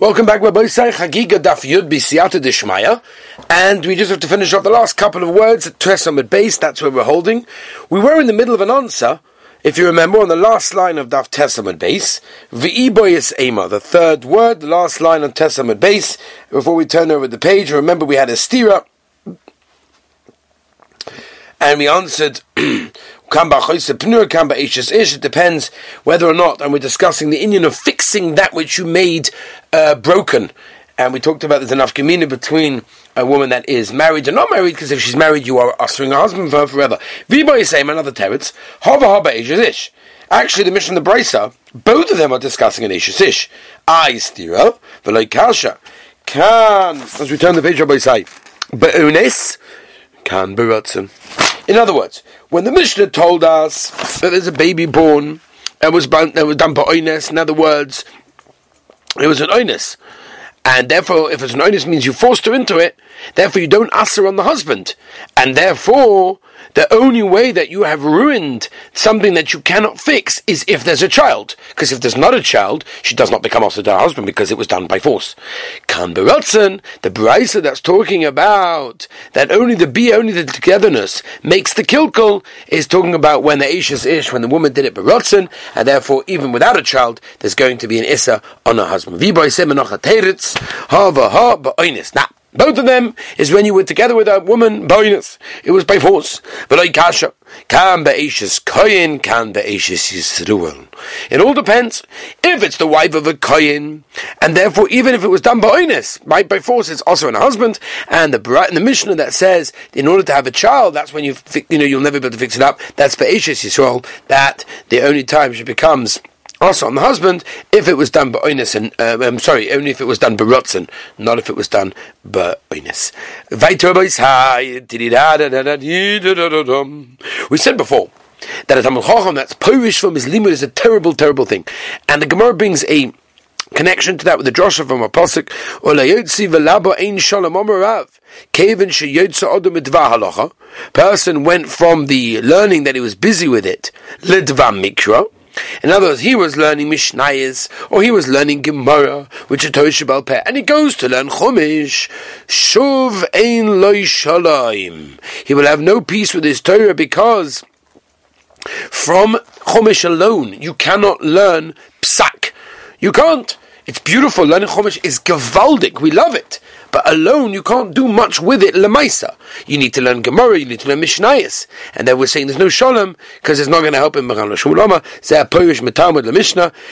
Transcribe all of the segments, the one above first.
Welcome back, Rabbi Say Chagiga Daf Yud B'Siyata Dishmaya, and we just have to finish off the last couple of words at Tresamid base. That's where we're holding. We were in the middle of an answer, if you remember, on the last line of Daf Tesamid base. V'iboyis Ema, the third word, the last line on Tesamid base. Before we turn over the page, remember we had a stira, and we answered. It depends whether or not, and we're discussing the Indian of fixing that which you made uh, broken. And we talked about there's enough communion between a woman that is married and not married, because if she's married, you are ushering a husband for her forever. Viba is same another teretz. Hava haba ish Actually, the mission the Brisa, both of them are discussing an ish ish. I stira, v'loy kasha. Can, as we turn the page, Rabbi say, be'unis, can berutzen. In other words, when the Mishnah told us that there's a baby born and was, that was done by oines, in other words, it was an oines. And therefore, if it's an oines means you forced her into it, therefore you don't ask her on the husband. And therefore, the only way that you have ruined something that you cannot fix is if there's a child. Because if there's not a child, she does not become also her husband because it was done by force. Kan Berotzen, the Brisa that's talking about that only the be, only the togetherness makes the kilkul, is talking about when the ish is ish, when the woman did it Berotzen, and therefore even without a child, there's going to be an issa on her husband. Now, both of them is when you were together with a woman, bonus. It was by force. But like kasha, be be'ashes koyin, can be be'ashes yisruel. It all depends. If it's the wife of a koyin, and therefore even if it was done by oinus, by, by force, it's also an husband, and the in the Mishnah that says, in order to have a child, that's when you, you know, you'll never be able to fix it up, that's be'ashes yisruel, that the only time she becomes also on the husband if it was done by oinus and uh, I'm sorry only if it was done by rotzen not if it was done by oinus we said before that a Talmud Chacham that's Polish from his limud is a terrible terrible thing. And the Gemara brings a connection to that with the drosha from a pasuk olayotzi velabo ein shalom omarav kevin sheyotza halacha. Person went from the learning that he was busy with it lidva mikra in other words, he was learning Mishnayis, or he was learning Gemara, which is Torah Shabbal Peh, and he goes to learn Chumash. Shuv ein loy shalayim. He will have no peace with his Torah because from Chumash alone, you cannot learn Psak. You can't. It's beautiful. Learning Chumash is gewaldig. We love it. But alone, you can't do much with it, lemaisa. You need to learn Gemara, you need to learn Mishnayos. And then we're saying there's no Shalom, because it's not going to help him.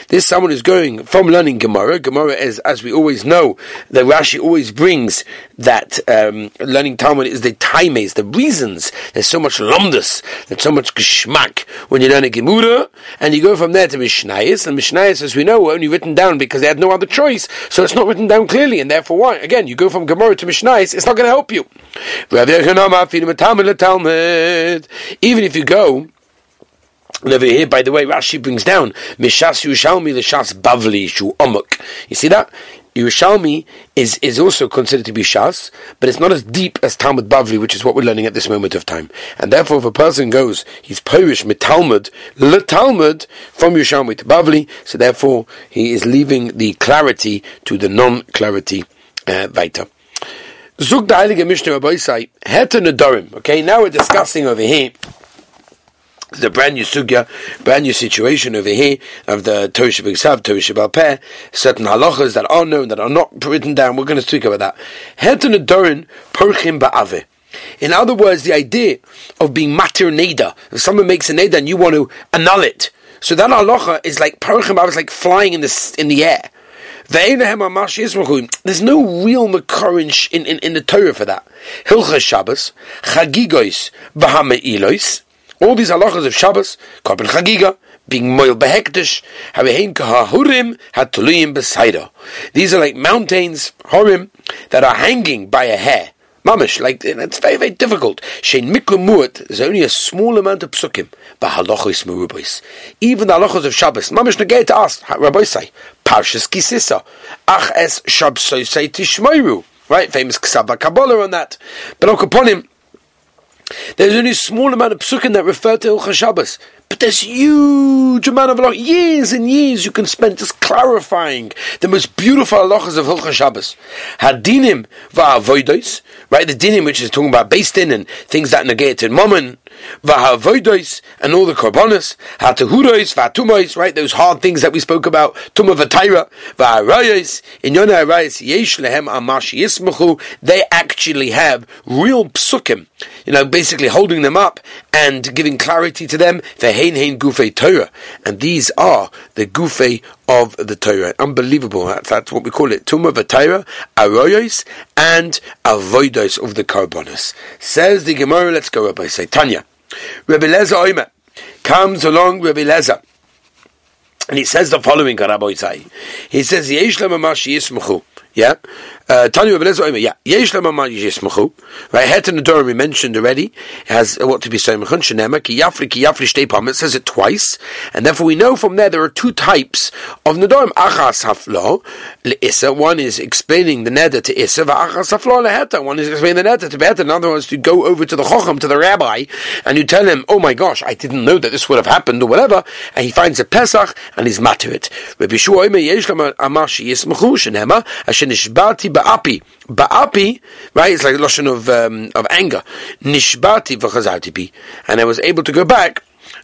This someone who's going from learning Gemara. Gemara is, as we always know, the Rashi always brings that um, learning Talmud is the times, the reasons. There's so much lomdus, there's so much geschmack when you learn a Gemara, and you go from there to Mishnayos. And Mishnayos, as we know, were only written down because they had no other choice. So it's not written down clearly, and therefore why? Again, you go from Gemara to Mishnais, it's not going to help you. Even if you go and over here, by the way, Rashi brings down Mishas Yerushalmi Lishas Bavli Shu Omuk. You see that? Yerushalmi is, is also considered to be Shas, but it's not as deep as Talmud Bavli, which is what we're learning at this moment of time. And therefore, if a person goes, he's Polish mit Talmud, le Talmud, from Yerushalmi to Bavli, so therefore he is leaving the clarity to the non-clarity uh, weiter. Zug der Heilige Mishnah Rabbi say, Hete Nedarim. Okay, now we're discussing over here the brand new sugya, brand new situation over here of the Torah Shabbat Torah Peh, certain halachas that are known, that are not written down. We're going to speak about that. Hete Nedarim Perchim Ba'aveh. In other words, the idea of being matir neda. If someone makes a neda and you want to annul it, so that halacha is like perchim is like flying in the in the air. There's no real makar in, in, in the Torah for that. Hilcha Shabbos, Chagigois, Bahama'ilois, all these halachas of Shabbos, Korban Chagiga, being moil behektish, havehein kahahurim hatuliyim besaida. These are like mountains, horim, that are hanging by a hair. Mamish, like it's very very difficult. Shein mikumuot. There's only a small amount of psukim. But halachos merubos. Even the halachos of Shabbos. Mamish negay to ask. Rabbi say Parshas Kisisa. Ach es Shabbos say tishmoiru. Right, famous Ksaba Kabbalah on that. But look upon him, there's only a small amount of psukim that refer to Ilcha Shabbos. But there's huge amount of halachas, years and years you can spend just clarifying the most beautiful halachas of Hilchah Shabbos. Hadinim va'avoidos, right? The dinim which is talking about based in and things that negate in moment, va'avoidos, and all the korbanos, hatahuros, va'tumois, right? Those hard things that we spoke about, tumah v'taira, va'arayos, in yonah arayos, yesh lehem amashi yismachu, they actually have real psukim, you know, basically holding them up and giving clarity to them, ve'hein hein gufei Torah, and these are the gufei of the Torah. Unbelievable. That's, that's what we call it. Tumah v'Torah, aroyos, and avoidos of the korbanos. Says the Gemara, let's go up. I say, Tanya. Rebbe Leza Oimer comes along Rebbe Leza. And he says the following, He says, Yesh yismuchu. Yeah? Uh, Tanya yeah. Yesh yismuchu. Right, Het in the Torah we mentioned already, has what to be saying, Shenema, ki yafri, ki yafri, shtei It says it twice. And therefore we know from there there are two types of Nedorim. Achas haflo. One is explaining the neder to Issa, haflo leheta. One is explaining the neder to Beheta. Another one is to go over to the Chochem, to the rabbi, and you tell him, oh my gosh, I didn't know that this would have happened, or whatever, and he finds a Pesach, and he's mad to it. Rabbi Shua nishbati ba'api. Ba'api, right, it's like a lotion of, um, of anger. Nishbati v'chazarti bi. And I was able to go back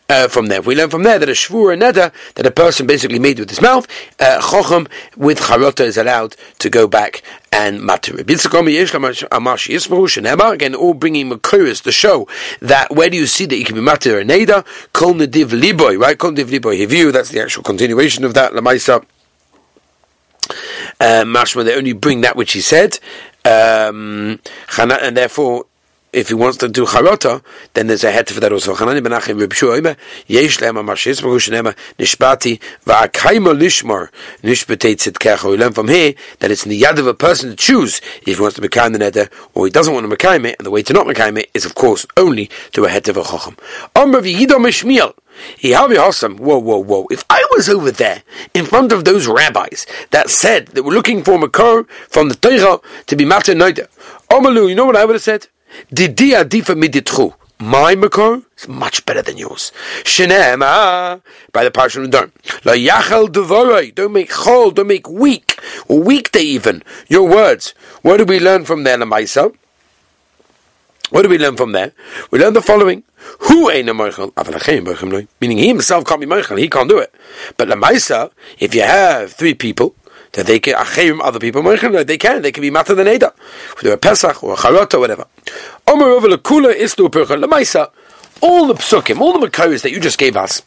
uh, from there. We learn from there that a shvur and neder that a person basically made with his mouth, uh, chochem with charota is allowed to go back and matter. Again, all bringing makuris to show that where do you see that you can be matter and neder? Kol nediv liboy, right? Kol nediv liboy hivu. That's the actual continuation of that lamaisa. Uh, mashma, they only bring that which he said, um, and therefore if he wants to do charota, then there's a head for that also. Chanani benachim Reb yesh lehem amashis shenema nishbati va'akayma lishmar tzidkecha. We learn from here that it's in the yad of a person to choose if he wants to mekayim the neder or he doesn't want to mekayim it, and the way to not mekayim it is of course only to a head of a chacham. Amr v'yido mishmiel. Whoa, whoa, whoa. If I was over there in front of those rabbis that said that we're looking for Makar from the Torah to be Matter Noida, Omalu, you know what I would have said? Didi adifa miditchu. My makor is much better than yours. Shenema by the Parsha Nidar. La yachal devoroi. Don't make chol. Don't make weak or weekday even your words. What do we learn from there, Lamaisa? What do we learn from there? We learn the following: Who ain't a moichel? Meaning he himself can't be moichel. He can't do it. But Lamaisa, if you have three people that they can achayim other people they can they can be matter than Eda whether a Pesach or a Charot or whatever Omer over lekula isnu percha lemaisa all the psukim all the makaris that you just gave us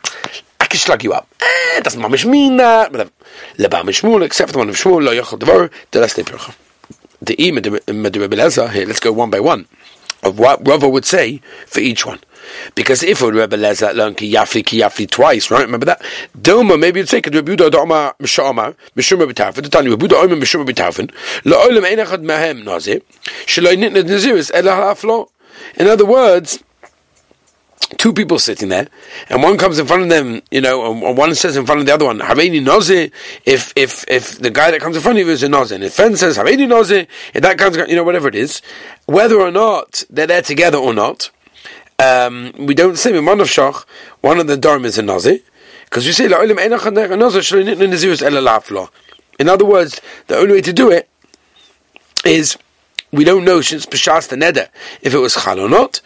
I can slug you up eh, doesn't mamish mean that whatever. leba mishmul except the one of Shmuel lo yachol devar the last day percha the e here let's go one by one of what Rava would say for each one because if would Rebbe Lezer learn ki yafi ki yafi twice, right? Remember that? Dilma, maybe you'd say, could Rebbe Yehuda Dama Mishama Mishum Rebbe Tarfin, the Tanya Rebbe Yehuda Omer Mishum Rebbe Tarfin, La'olam Ein Echad Mehem Nazir, Shaloi Nitna Naziris Ela Halaflo. In other words, two people sitting there, and one comes in front of them, you know, and one says in front of the other one, Hareini Noze, if, if, if the guy that comes in front of you is a Noze, and his friend says, Hareini Noze, if that comes, you know, whatever it is, whether or not they're there together or not, um, we don't say in one of Shach, one of the Dharm is a Nazi, because you say, In other words, the only way to do it is we don't know since Pashas the Neder if it was Chal or not,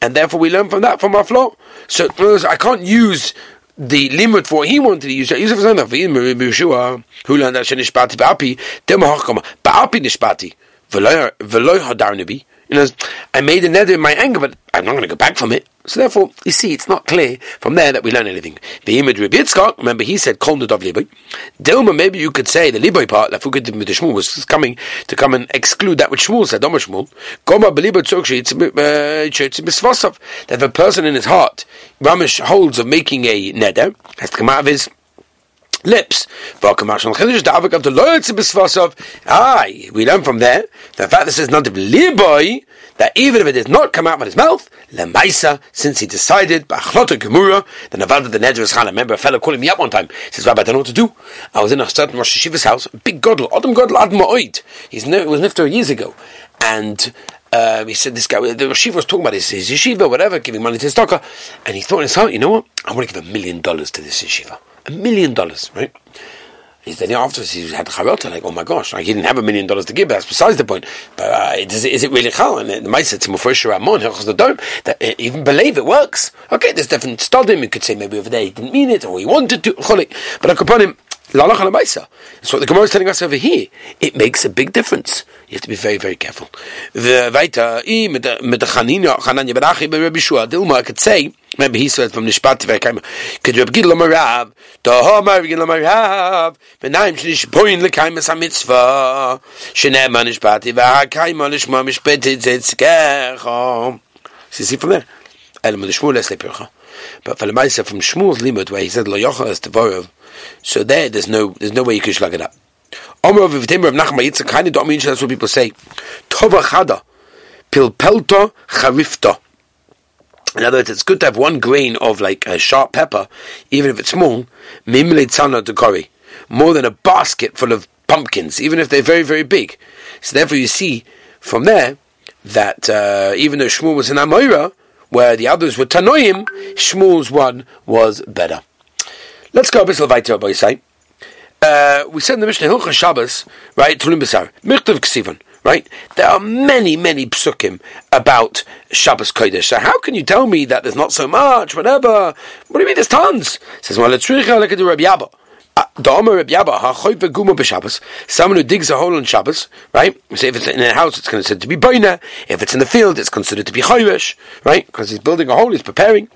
and therefore we learn from that from our flow. So I can't use the limit for what he wanted to use. It who learned that Ba'api, Ba'api Nabi. You know, I made a nether in my anger, but I'm not going to go back from it. So therefore, you see, it's not clear from there that we learn anything. The image of Yitzchak, remember he said, Kol Nadav Liboy. Dilma, maybe you could say the Liboy part, that with the Shmuel was coming to come and exclude that which Shmuel said, Doma Shmuel. Goma Belibo uh, that if a person in his heart, Ramesh holds of making a neder, has to come out of his lips. Aye, we learn from there the fact that says not liboy that even if it does not come out of his mouth, lemaisa, since he decided b'achlota gemura, the Nevada the Neder Khan. I remember a fellow calling me up one time. Says, Rabbi, I don't know what to do. I was in a certain Rosh Hashiva's house, big godel, Adam godel Adam Ma'oid. He's it was nifter years ago, and um, he said this guy, the Rashiva was talking about his, his yeshiva, whatever, giving money to his doctor, and he thought in his heart, you know what? I want to give a million dollars to this yeshiva. A million dollars, right? He's then afterwards he had charota like, oh my gosh, like he didn't have a million dollars to give. That's besides the point. But uh, is, it, is it really chal? And the Ma'aser to Mufresh Ramon the dome that uh, even believe it works. Okay, there's different studim. You could say maybe over there he didn't mean it or he wanted to. But I could put him. That's what the Gemara is telling us over here. It makes a big difference. You have to be very, very careful. I could say, he said from Nishpat could Lishma you see from there? Elam. But for the Maisa from Shmuel's limit, where he said Lo Yochel Es Tevorov, so there, there's no, there's no way you can schlag it up. Omer of Vivtim of Nachma Yitzchak, kind of don't mean that's what people say. Tova Chada, Pilpelto Charifto. In other words, it's good to have one grain of like a sharp pepper, even if it's small, mimle tzana dekori, more than a basket full of pumpkins, even if they're very, very big. So therefore you see from there that uh, even though Shmuel was an Amoira, where the others were Tanoim, Shmuel's one was better. Let's go a bit weiter, by say. Uh, we said in the Mishnah Hilchah Shabbos, right? Tulim Besar, Michtav Ksivon, right? There are many, many psukim about Shabbos Kodesh. So how can you tell me that there's not so much, whatever? What do you mean there's tons? It says, well, let's read Rabbi Yabba. Someone who digs a hole on Shabbos, right? So if it's in a house, it's considered to be boina. If it's in the field, it's considered to be chayvish, right? Because he's building a hole, he's preparing.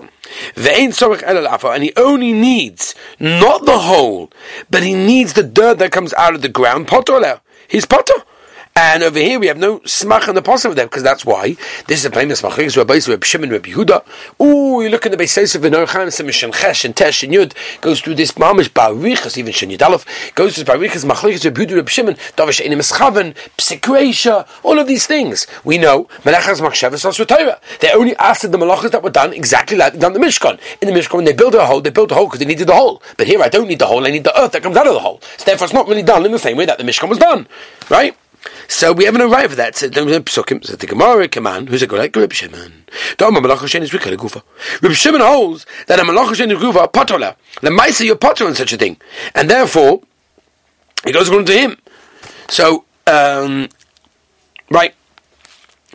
And he only needs not the hole, but he needs the dirt that comes out of the ground. He's potter. And over here we have no smach on the possible there because that's why this is a smach. This Rabbi Rabbi Shimon Rabbi Yehuda. Ooh, you look at the Beisayis of Benorchan, some Shenchesh and Tesh and Yud goes through this mamish barichas even Shen Yudalef goes through barichas machlekes Rabbi Yehuda Rabbi Shimon Davash Einim Eschaven Psikreisha all of these things we know Melachas Machshavas Asvatayra. They only asked the malachas that were done exactly like done the Mishkan. In the Mishkan, when they built a hole, they built a hole because they needed the hole. But here, I don't need the hole; I need the earth that comes out of the hole. So therefore, it's not really done in the same way that the Mishkan was done, right? So we haven't arrived at that. So the psukim, so the Gemara, command, who's a good like Reb Shimon. Doma malach Hashem is rikah gufa. Reb Shimon holds that a malach Hashem is gufa patola. The ma'isa you're potter on such a thing, and therefore it goes according to him. So um, right.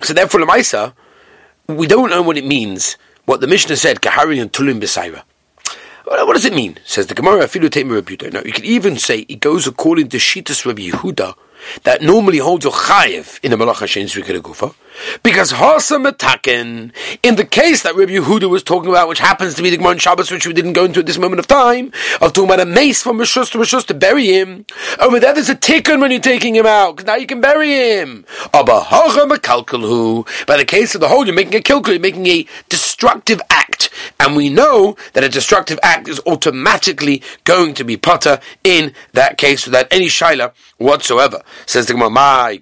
So therefore the ma'isa, we don't know what it means. What the Mishnah said, kahari and tulim b'saira. What does it mean? Says the Gemara, Afilu Now, you could even say it goes according to Shitas Rabbi Yehuda, that normally holds your chayiv in the malacha shein zrika gufa, because hasa metaken in the case that Rabbi Yehuda was talking about, which happens to be the Gemara Shabbos, which we didn't go into at this moment of time, of talking about a mace from Rishus to Rishus to bury him. Over there, there's a tikkun when you're taking him out, because now you can bury him. By the case of the whole, you're making a kilkul, you're making a destructive act, and we know that a destructive act is automatically going to be potter in that case without any shaila whatsoever. Says the Gemara, my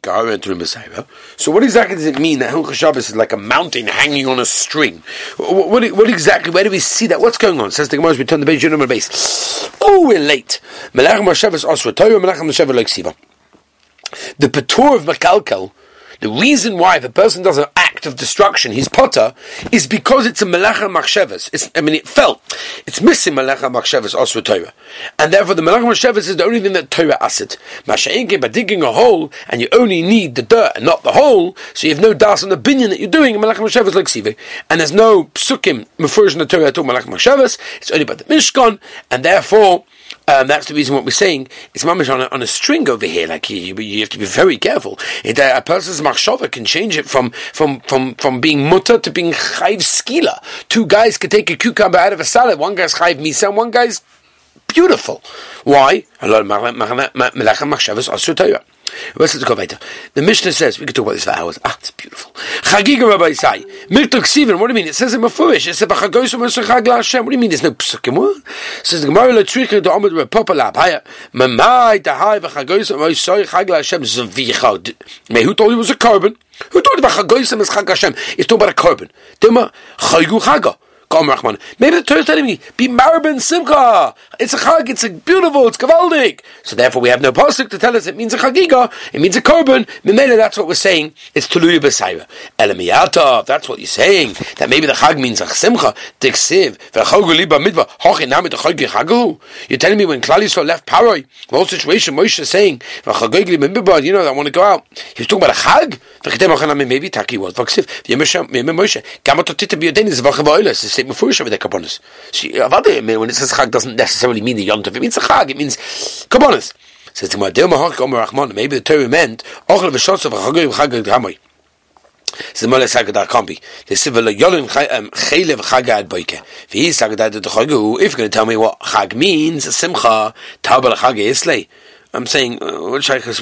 So what exactly does it mean that Hilchah Shabbos is like a mountain hanging on a string? What, what, what, exactly, where do we see that? What's going on? Says the Gemara, we turn the page, the base. Oh, we're late. The Patur of Makalkal, the reason why the person does an act of destruction, his potter, is because it's a melacha machshavas. It's, I mean, it fell. It's missing melacha machshavas also Torah. And therefore the melacha machshavas is the only thing that Torah acid. Masha'inke, by digging a hole, and you only need the dirt and not the hole, so you have no das on the binyan that you're doing, melacha machshavas like sive. And there's no psukim, in the Torah at all, melacha. It's only by the mishkan, and therefore, um, that's the reason what we're saying. It's mamish on a, on a string over here. Like you, you have to be very careful. It, uh, a person's machshava can change it from from from from being mutter to being chayv skila. Two guys could take a cucumber out of a salad. One guy's chayv misa, and one guy's beautiful. Why? Let's go weiter. The Mishnah says, we could talk about this for hours. Ah, it's beautiful. Chagiga Rabbi Sai. Mirtok Sivan, what do you mean? It says in Mefurish, it says, B'chagoyim Chag Hashem. What do you mean there's no psukim? What? It says, the Gemara Letricha do Omid Repopa Lab. Haya, Mamai Dahai B'chagoyim Moisoi Chag Hashem Zvicha. May who told you it was a korban? Who told you B'chagoyim is Chag Hashem? It's talking about a korban. Dima Chagu Chaga. Maybe the Torah is telling me, be marben simcha. It's a chag, it's a beautiful, it's gavaldik. So therefore we have no pasuk to tell us it means a chagiga, it means a korban. Mimele, that's what we're saying. It's tuluya b'sayra. Elamiyatov, that's what you're saying. That maybe the chag means a simcha, diksiv, v'chagu liba midva, hochi nami the chagi chagu. You're telling me when Klal Yisrael left Paroi, the whole situation, Moshe is saying, v'chagu liba midva, you know, I want to go out. He was talking about a chag. V'chetem hochanami, maybe taki was. V'ksiv, v'yemesha, Moshe, gamot tita b'yodein is v'chav oilas. The statement for with the kabbonis. When it says chag doesn't necessarily mean the yontif. It means a chag. It means kabbonis. Says the Gemara, maybe the Torah meant ochel v'shotzav v'chagoi v'chagoi v'chamoy. זה מלא סגדה קומבי. זה סיבה לא יולן חיילה וחגה עד בויקה. והיא סגדה את החגו, if you're going to tell me what chag means, simcha, tauba l'chagה islay. I'm saying, uh, what shaykhs,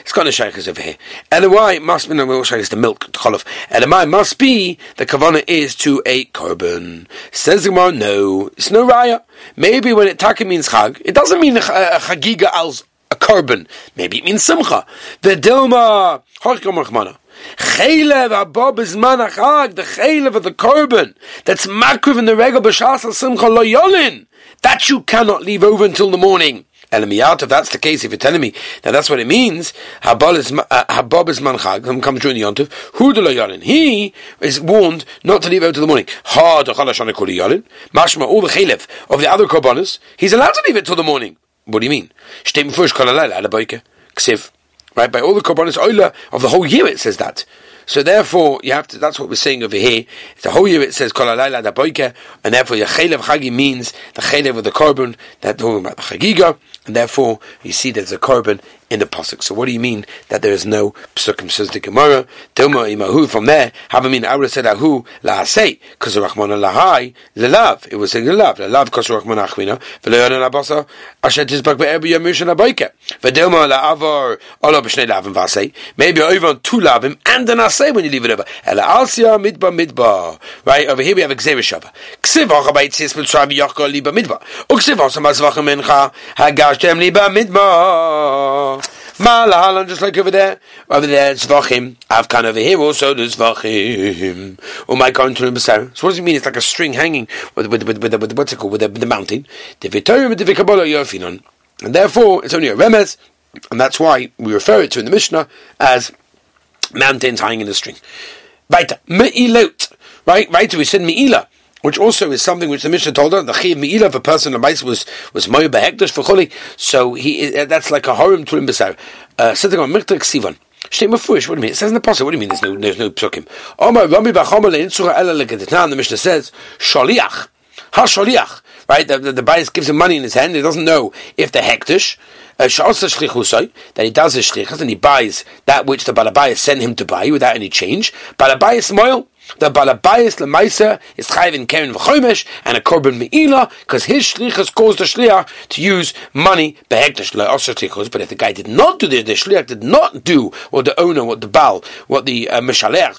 it's got no shaykhs over here. Elamai must be, no, what the milk, the. Elamai must be, the kavana is to a korban. Says Gemara, no, it's no raya. Maybe when it taka means chag, it doesn't mean a, a chagiga als a korban. Maybe it means simcha. The dilma, hochkom rachmana. Chaylev abba bezman achag, the chaylev of the korban, that's makriv in the regal b'shas simcha lo yolin. That you cannot leave over until the morning. Elamiyat, if that's the case, if you're telling me that that's what it means, Habab is uh, manchag, whom comes during the yontif, who do yalin? He is warned not to leave out to the morning. Ha dechalash kuli yalin. Mashma, all the chalev of the other korbanos, he's allowed to leave it till the morning. What do you mean? Stem fush kolalel alaboike. Ksiv. Right, by all the korbanos oila of the whole year it says that. So therefore, you have to. That's what we're saying over here. The whole year it says kol alayla and therefore the chaylev chagi means the chaylev of the korban that talking about the chagiga, and therefore you see there's a korban in the pasuk. So what do you mean that there is no psukim? Gemara. Dilma imahu. From there, have I mean I would have said ahu la say because the Rahman lahai lelav. It was saying lelav lelav because Rahman achvina v'leyon abasa asher tizbak be'ebu yamush nabayke v'dilma la'avar ola b'shnei lavim v'asei. Maybe over on two lavim and an asay when you leave it over. Ela alsia midba midba. Right over here we have gzera shava. Ksiv hocha baitzis mitzrayim liba midba. Uksiv hocha mazvachim mincha hagashtem liba midba. Malahalan, just like over there. Over there, it's Vachim. Come over here also, there's Vachim. Oh my God, So what does it mean? It's like a string hanging with, with, with, with, with what's it called, with the, with the mountain. And therefore, it's only a remes, and that's why we refer it to in the Mishnah as mountains hanging in the string. Right, me'ilot. Right, right, we said me'ilah which also is something which the Mishnah told us. The chiv meila of a person of mice was was moya behekdash for choli. So he uh, that's like a horim to him besar. Uh, something on miktek sivan. Shtei. What do you mean? It says in the pasuk. What do you mean? There's no there's no psukim. Omar rami b'chomer leinsura ela legedetan. The Mishnah says shaliach. Ha shaliach. Right. The, the, the bias gives him money in his hand. He doesn't know if the hektish. Uh, that he does his shlichus and he buys that which the balabayas sent him to buy without any change. Balabayas moil the balabayis lemaisa is chayiv in keren v'chomesh and a korban meila because his shlichus caused the shliach to use money behekdash le'osher But if the guy did not do this, the shliach did not do what the owner, what the bal, what the uh,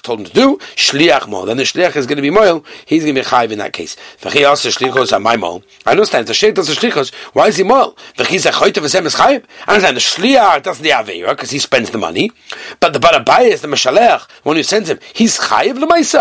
told him to do, shliach mo. Then the shliach is going to be moil. He's going to be chayiv in that case. V'chi also shlichus are moil. I understand the shliach does shlichus. Why is he moil? V'chi choyte v'sem is chayiv. I understand the shliach doesn't the avera because he spends the money, but the balabayis, the mishalech, when he sends him, he's chayiv lemaisa.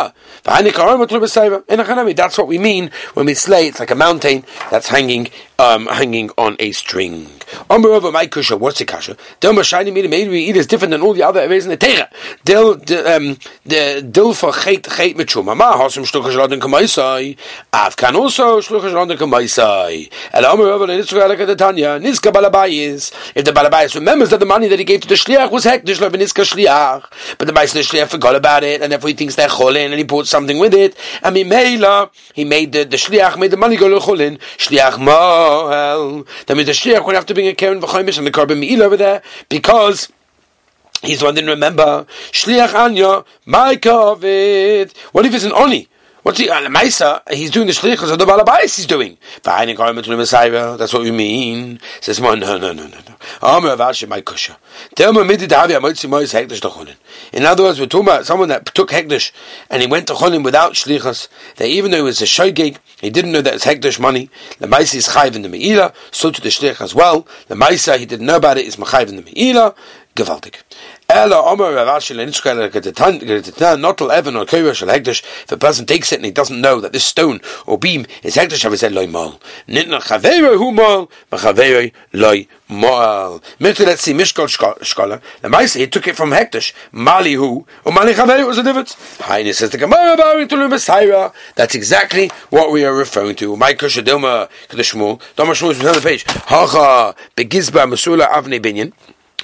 That's what we mean when we slay. It's like a mountain that's hanging, um, hanging on a string. My kusha, what's the kasha? Del mashani made maybe eat is different than all the other areas in the teira. Del, um, the dil for chet chet mitchuma. Ma hasum shlucha shladin kamaisai. Av kan also shlucha shladin kamaisai. El Omer Rava nitzra like the Tanya. Niska balabayis. If the balabayis remembers that the money that he gave to the shliach was hektish like niska shliach, but the bayis shliach forgot about it, and therefore he thinks they're cholin, and he bought something with it. And Mimela, he made the, the shliach made the money go to cholin. Shliach mohel. That means the shliach would have to bring a keren v'choimish and the korban meal over there because. He's the one didn't remember. Shliach Anya, my COVID. What if it's an Oni? What's he the Maisa? He's doing the shlichus of the balabais. He's doing. That's what we mean. Says no, no, no, no, no. Amr my kusha. In other words, we're talking about someone that took hekdesh and he went to cholim without shlichus. That even though it was a shoygig, he didn't know that it's hekdesh money. The Maisa is chayv in the meila, so to the shlich as well. The Maisa he didn't know about it is machayv in the meila. Gewaltig. Ella Omer Ravashi Lenishka Notel Evan or Koira Shal Hegdish. If a person takes it and he doesn't know that this stone or beam is Hegdish, I said Loi Mal. Nitna Chavero Hu Mal, Machavero Loi Mal. Let's see, Mishkal Shkala. The Maisa, he took it from Hegdish. Mali Hu, or Mali Chavero was a difference. Haini says the Gemara Baring to Lumasaira. That's exactly what we are referring to. My Kushadilma Kadishmul. Doma Shmul is on the page. Hacha Begizba Masula Avne Binyan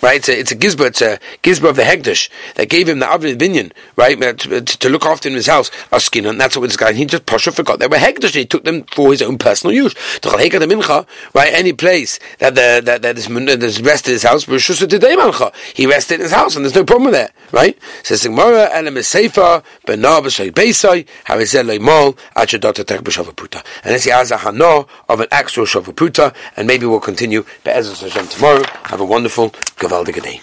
right? It's a, it's a gizba, it's a gizba of the Hegdish that gave him the Avnei Binyan, right? To, to, look after in his house, a skin, and that's what this guy, he just Pasha forgot they were Hegdish, he took them for his own personal use. To the Mincha, right? Any place that the, that, that is, there's rest in his house, he rested in his house, and there's no problem with that, right? Says Gemara, Elam is Seifa, Benar B'Soy Beisai, Havizel Leimol, Achadota B'Shavaputa. And this is a Hano of an actual Shavaputa, and maybe we'll continue Be'ezah Hashem tomorrow. Have a wonderful, geweldige day.